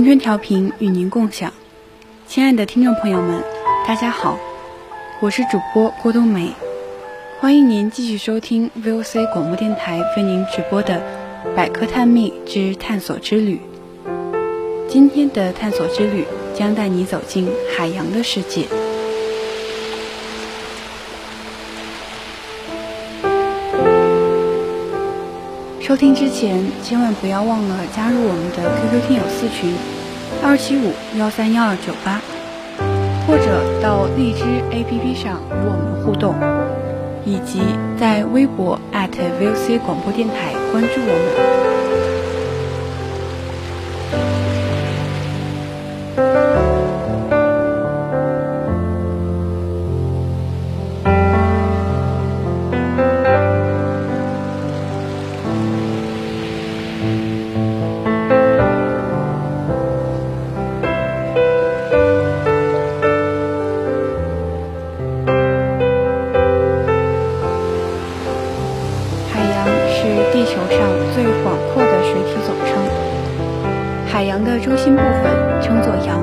青春调频与您共享，亲爱的听众朋友们，大家好，我是主播郭冬梅，欢迎您继续收听 VOC 广播电台为您直播的《百科探秘之探索之旅》。今天的探索之旅将带你走进海洋的世界。收听之前，千万不要忘了加入我们的 QQ 听友四群二七五幺三幺二九八，或者到荔枝 APP 上与我们互动，以及在微博 @VOC 广播电台关注我们。海洋的中心部分称作洋，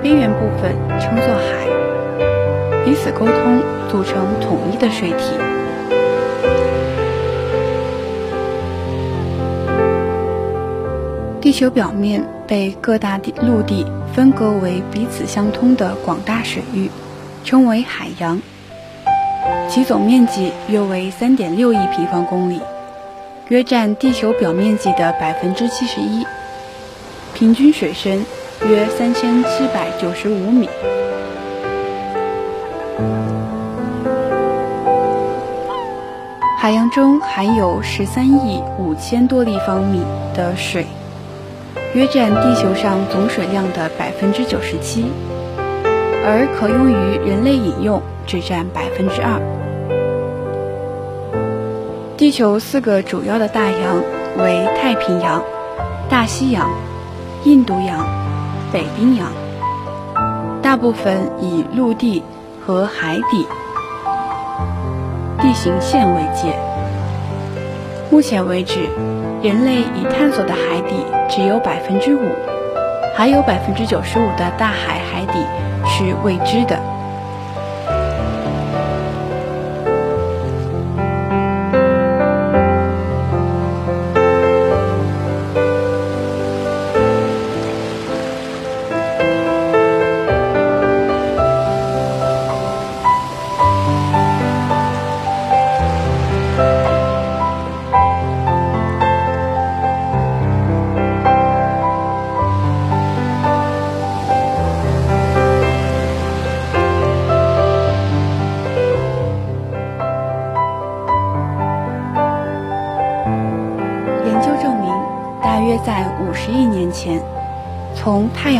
边缘部分称作海，彼此沟通，组成统一的水体。地球表面被各大地陆地分割为彼此相通的广大水域，称为海洋。其总面积约为三点六亿平方公里，约占地球表面积的百分之七十一。平均水深约三千七百九十五米。海洋中含有十三亿五千多立方米的水。约占地球上总水量的百分之九十七，而可用于人类饮用只占百分之二。地球四个主要的大洋为太平洋、大西洋、印度洋、北冰洋，大部分以陆地和海底地形线为界。目前为止。人类已探索的海底只有百分之五，还有百分之九十五的大海海底是未知的。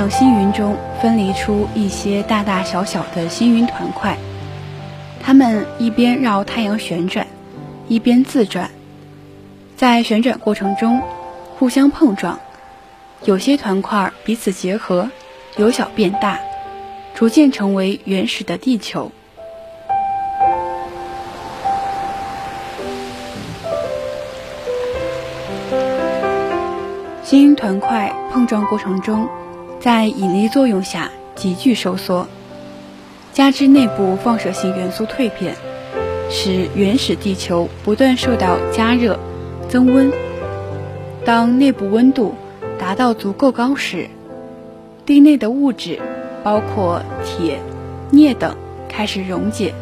从星云中分离出一些大大小小的星云团块，它们一边绕太阳旋转，一边自转，在旋转过程中互相碰撞，有些团块彼此结合，由小变大，逐渐成为原始的地球。星云团块碰撞过程中，在引力作用下急剧收缩，加之内部放射性元素蜕变，使原始地球不断受到加热、增温。当内部温度达到足够高时，地内的物质，包括铁、镍等，开始溶解。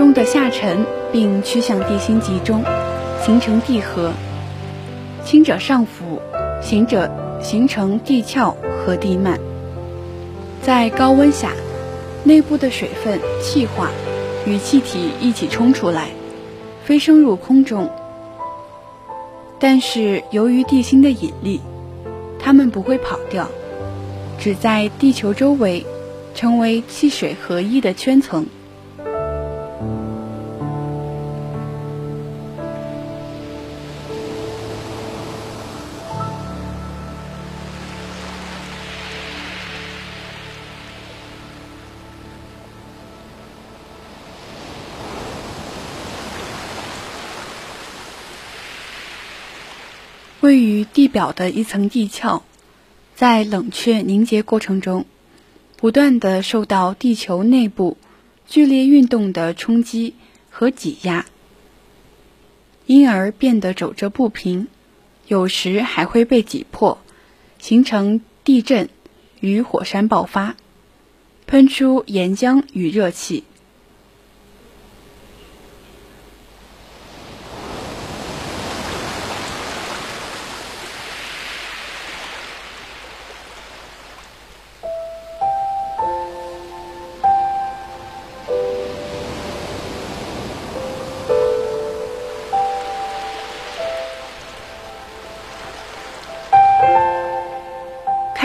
钟的下沉并趋向地心集中，形成地核。轻者上浮，行者形成地壳和地幔。在高温下，内部的水分气化，与气体一起冲出来，飞升入空中。但是由于地心的引力，它们不会跑掉，只在地球周围成为气水合一的圈层。位于地表的一层地壳，在冷却凝结过程中，不断的受到地球内部剧烈运动的冲击和挤压，因而变得皱褶不平，有时还会被挤破，形成地震与火山爆发，喷出岩浆与热气。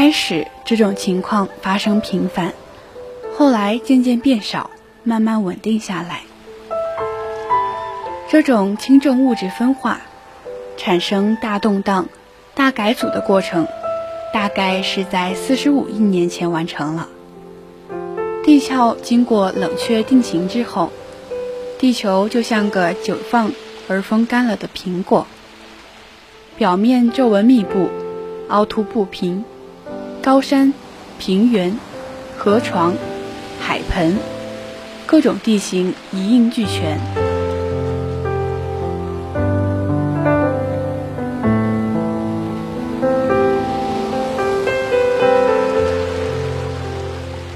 开始这种情况发生频繁，后来渐渐变少，慢慢稳定下来。这种轻重物质分化、产生大动荡、大改组的过程，大概是在四十五亿年前完成了。地壳经过冷却定型之后，地球就像个久放而风干了的苹果，表面皱纹密布，凹凸不平。高山、平原、河床、海盆，各种地形一应俱全。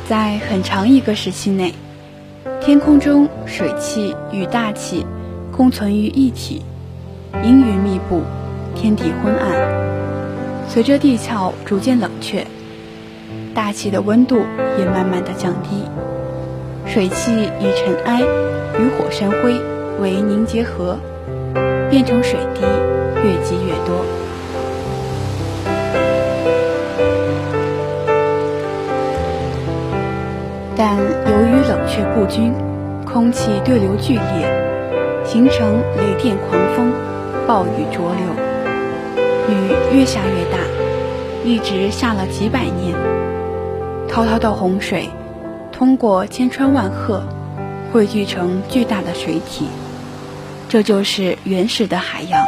在很长一个时期内，天空中水汽与大气共存于一体，阴云密布，天地昏暗。随着地壳逐渐冷却。大气的温度也慢慢的降低，水汽以尘埃与火山灰为凝结核，变成水滴越积越多。但由于冷却不均，空气对流剧烈，形成雷电狂风、暴雨浊流，雨越下越大，一直下了几百年。滔滔的洪水，通过千川万壑，汇聚成巨大的水体，这就是原始的海洋。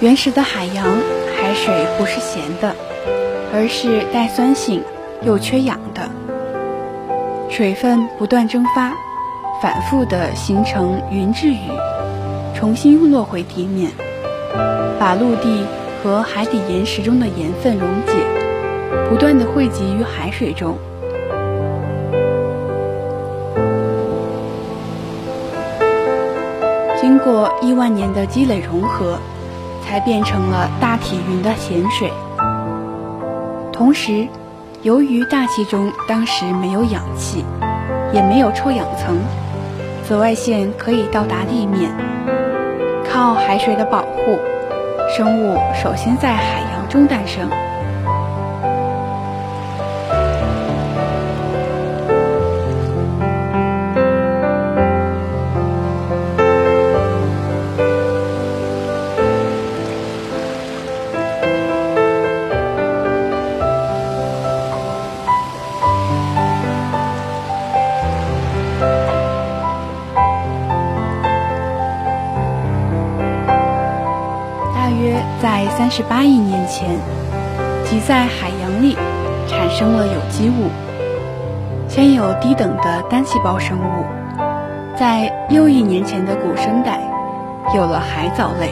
原始的海洋海水不是咸的，而是带酸性又缺氧的，水分不断蒸发，反复的形成云质雨。重新落回地面，把陆地和海底岩石中的盐分溶解，不断的汇集于海水中。经过亿万年的积累融合，才变成了大体云的咸水。同时，由于大气中当时没有氧气，也没有臭氧层，紫外线可以到达地面。靠海水的保护，生物首先在海洋中诞生。三十八亿年前，即在海洋里产生了有机物。先有低等的单细胞生物，在六亿年前的古生代，有了海藻类，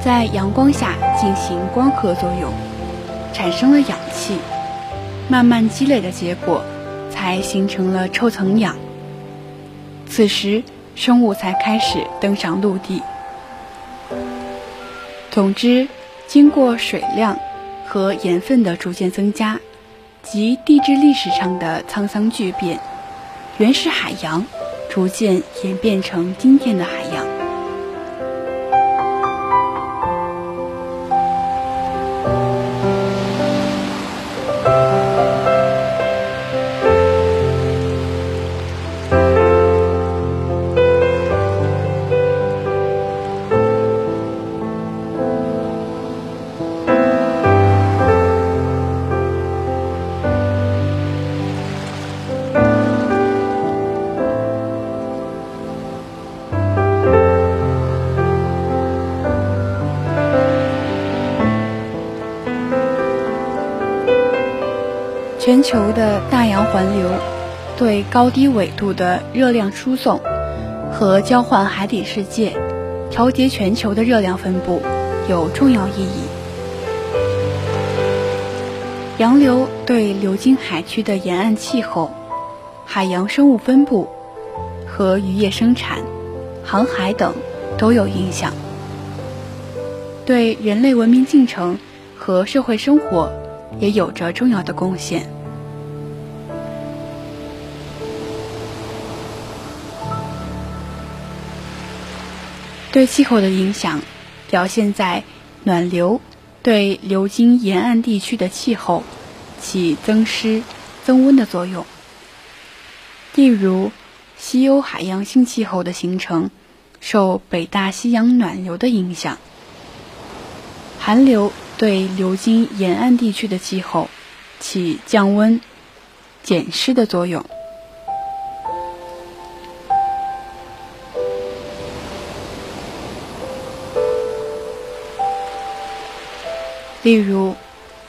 在阳光下进行光合作用，产生了氧气，慢慢积累的结果，才形成了臭层氧。此时，生物才开始登上陆地。总之，经过水量和盐分的逐渐增加。及地质历史上的沧桑巨变，原始海洋逐渐演变成今天的海洋。球的大洋环流对高低纬度的热量输送和交换海底世界、调节全球的热量分布有重要意义。洋流对流经海区的沿岸气候、海洋生物分布和渔业生产、航海等都有影响，对人类文明进程和社会生活。也有着重要的贡献。对气候的影响表现在暖流对流经沿岸地区的气候起增湿、增温的作用。例如，西欧海洋性气候的形成受北大西洋暖流的影响，寒流。对流经沿岸地区的气候起降温、减湿的作用。例如，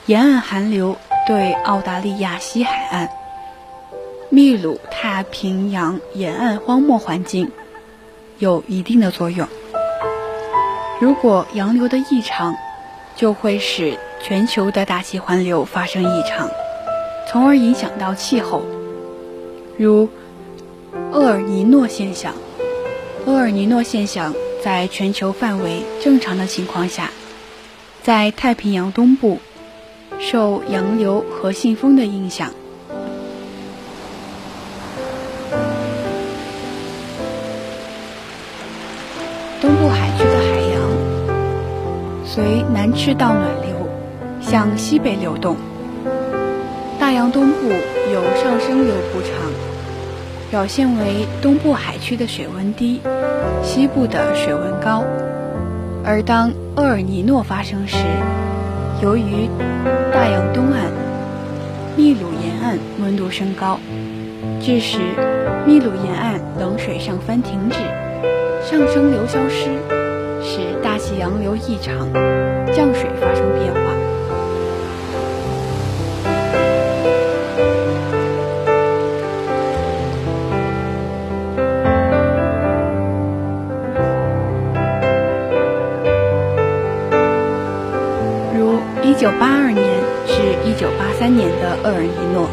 沿岸寒流对澳大利亚西海岸、秘鲁太平洋沿岸荒漠环境有一定的作用。如果洋流的异常，就会使全球的大气环流发生异常，从而影响到气候，如厄尔尼诺现象。厄尔尼诺现象在全球范围正常的情况下，在太平洋东部受洋流和信风的影响，东部海区的海洋。随南赤道暖流向西北流动，大洋东部有上升流补偿，表现为东部海区的水温低，西部的水温高。而当厄尔尼诺发生时，由于大洋东岸、秘鲁沿岸温度升高，致使秘鲁沿岸冷水上翻停止，上升流消失。使大气洋流异常，降水发生变化。三年的厄尔尼诺，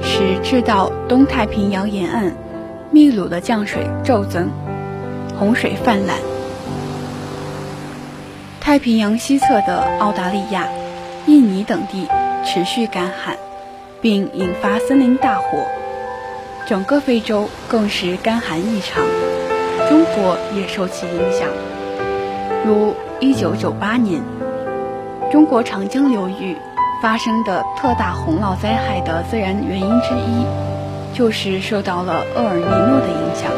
使赤道东太平洋沿岸秘鲁的降水骤增，洪水泛滥。太平洋西侧的澳大利亚、印尼等地持续干旱，并引发森林大火，整个非洲更是干旱异常，中国也受其影响。如1998年，中国长江流域发生的特大洪涝灾害的自然原因之一，就是受到了厄尔尼诺的影响。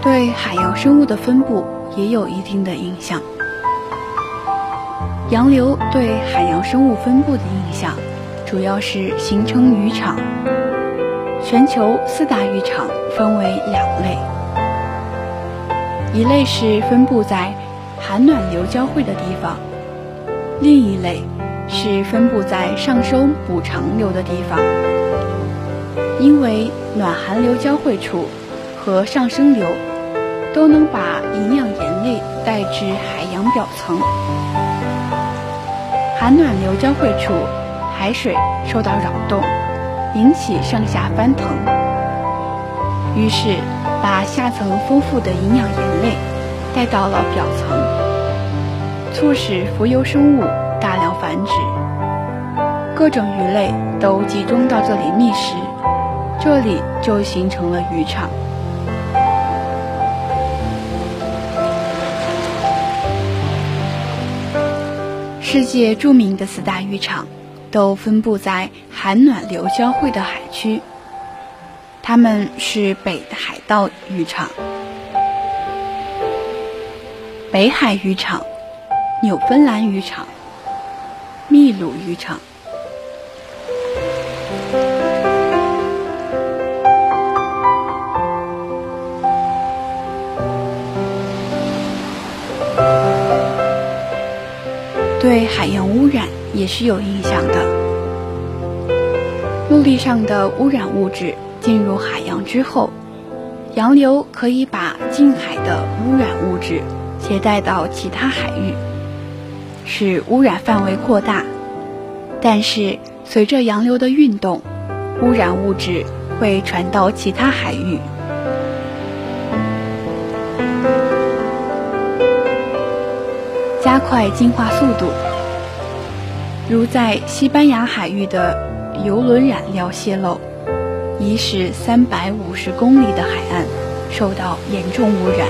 对海洋生物的分布也有一定的影响。洋流对海洋生物分布的影响，主要是形成渔场。全球四大渔场分为两类，一类是分布在寒暖流交汇的地方，另一类是分布在上升补长流的地方。因为暖寒流交汇处和上升流都能把营养盐类带至海洋表层，寒暖流交汇处海水受到扰动。引起上下翻腾，于是把下层丰富的营养盐类带到了表层，促使浮游生物大量繁殖。各种鱼类都集中到这里觅食，这里就形成了渔场。世界著名的四大浴场。都分布在寒暖流交汇的海区，它们是北海道浴场、北海渔场、纽芬兰浴场、秘鲁浴场。对海洋污染。也是有影响的。陆地上的污染物质进入海洋之后，洋流可以把近海的污染物质携带到其他海域，使污染范围扩大。但是，随着洋流的运动，污染物质会传到其他海域，加快进化速度。如在西班牙海域的油轮染料泄漏，已使三百五十公里的海岸受到严重污染，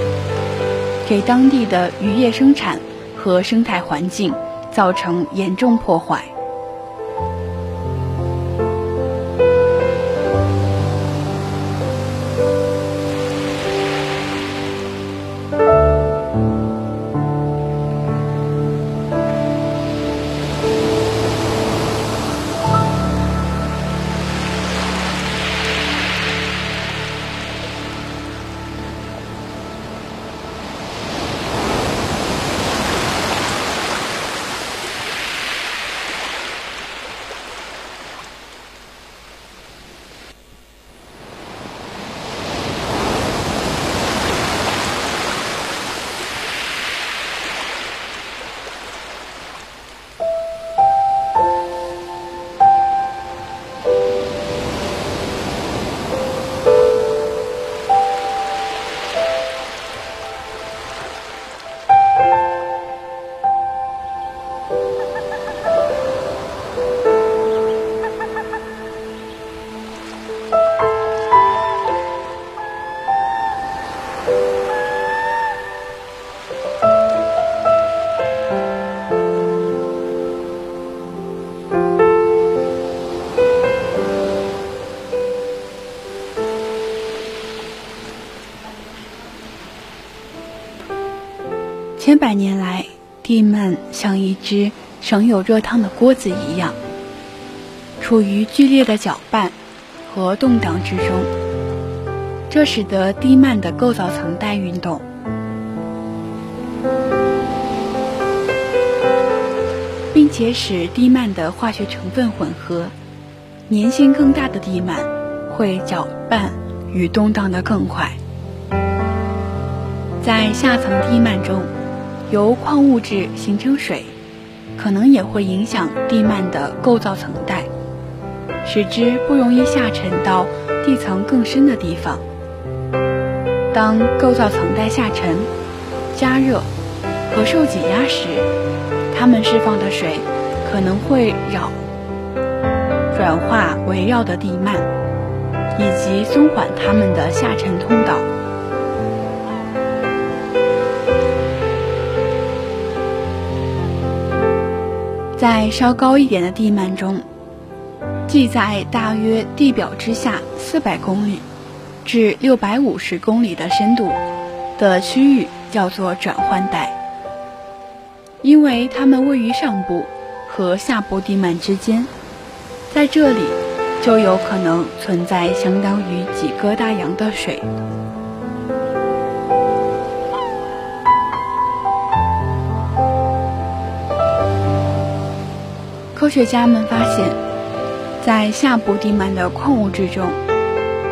给当地的渔业生产和生态环境造成严重破坏。像一只盛有热汤的锅子一样，处于剧烈的搅拌和动荡之中。这使得地幔的构造层带运动，并且使地幔的化学成分混合。粘性更大的地幔会搅拌与动荡得更快。在下层地幔中。由矿物质形成水，可能也会影响地幔的构造层带，使之不容易下沉到地层更深的地方。当构造层带下沉、加热和受挤压时，它们释放的水可能会扰软化围绕的地幔，以及松缓它们的下沉通道。在稍高一点的地幔中，即在大约地表之下四百公里至六百五十公里的深度的区域，叫做转换带。因为它们位于上部和下部地幔之间，在这里就有可能存在相当于几个大洋的水。科学家们发现，在下部地幔的矿物质中，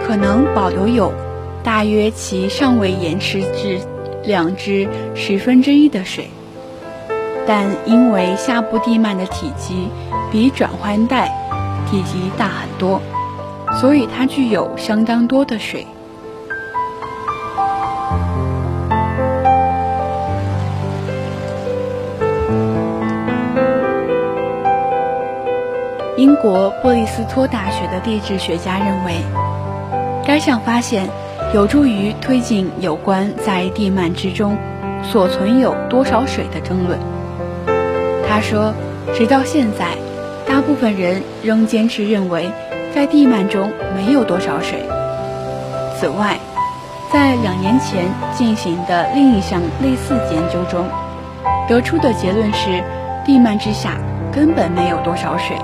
可能保留有大约其尚未延迟至两至十分之一的水。但因为下部地幔的体积比转换带体积大很多，所以它具有相当多的水。英国布利斯托大学的地质学家认为，该项发现有助于推进有关在地幔之中所存有多少水的争论。他说：“直到现在，大部分人仍坚持认为，在地幔中没有多少水。此外，在两年前进行的另一项类似研究中，得出的结论是，地幔之下根本没有多少水。”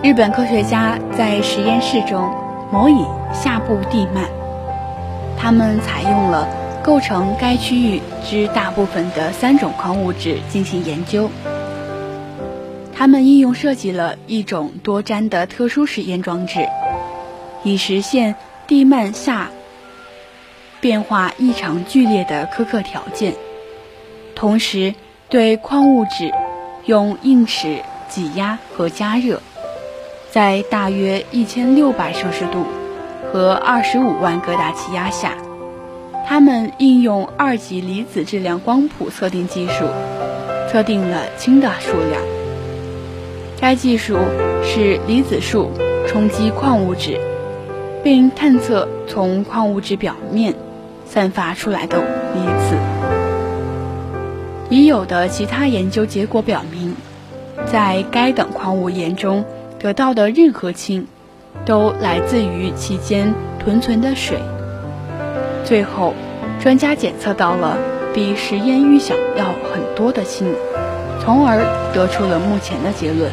日本科学家在实验室中模拟下部地幔，他们采用了构成该区域之大部分的三种矿物质进行研究。他们应用设计了一种多粘的特殊实验装置，以实现地幔下变化异常剧烈的苛刻条件，同时对矿物质用硬尺挤压和加热。在大约一千六百摄氏度和二十五万个大气压下，他们应用二级离子质量光谱测定技术测定了氢的数量。该技术是离子束冲击矿物质，并探测从矿物质表面散发出来的离子。已有的其他研究结果表明，在该等矿物岩中。得到的任何氢，都来自于其间囤存的水。最后，专家检测到了比实验预想要很多的氢，从而得出了目前的结论。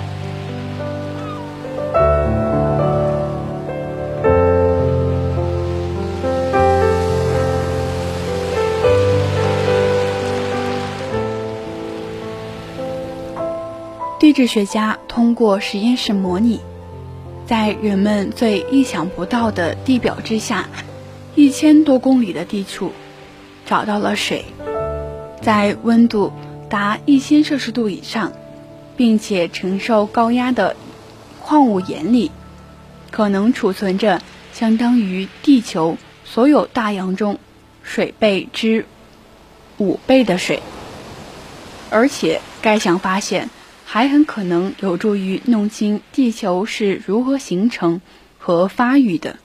地质学家通过实验室模拟，在人们最意想不到的地表之下，一千多公里的地处，找到了水，在温度达一千摄氏度以上，并且承受高压的矿物岩里，可能储存着相当于地球所有大洋中水倍之五倍的水，而且该项发现。还很可能有助于弄清地球是如何形成和发育的。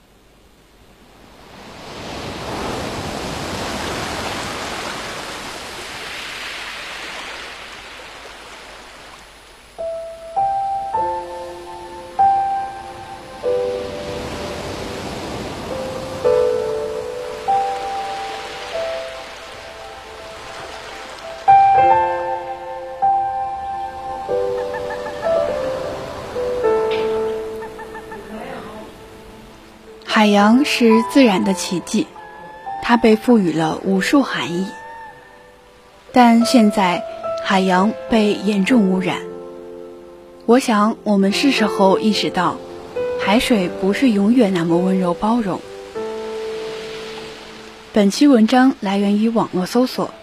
海洋是自然的奇迹，它被赋予了无数含义。但现在，海洋被严重污染。我想，我们是时候意识到，海水不是永远那么温柔包容。本期文章来源于网络搜索。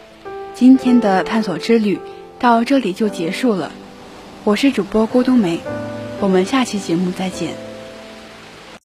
今天的探索之旅到这里就结束了。我是主播郭冬梅，我们下期节目再见。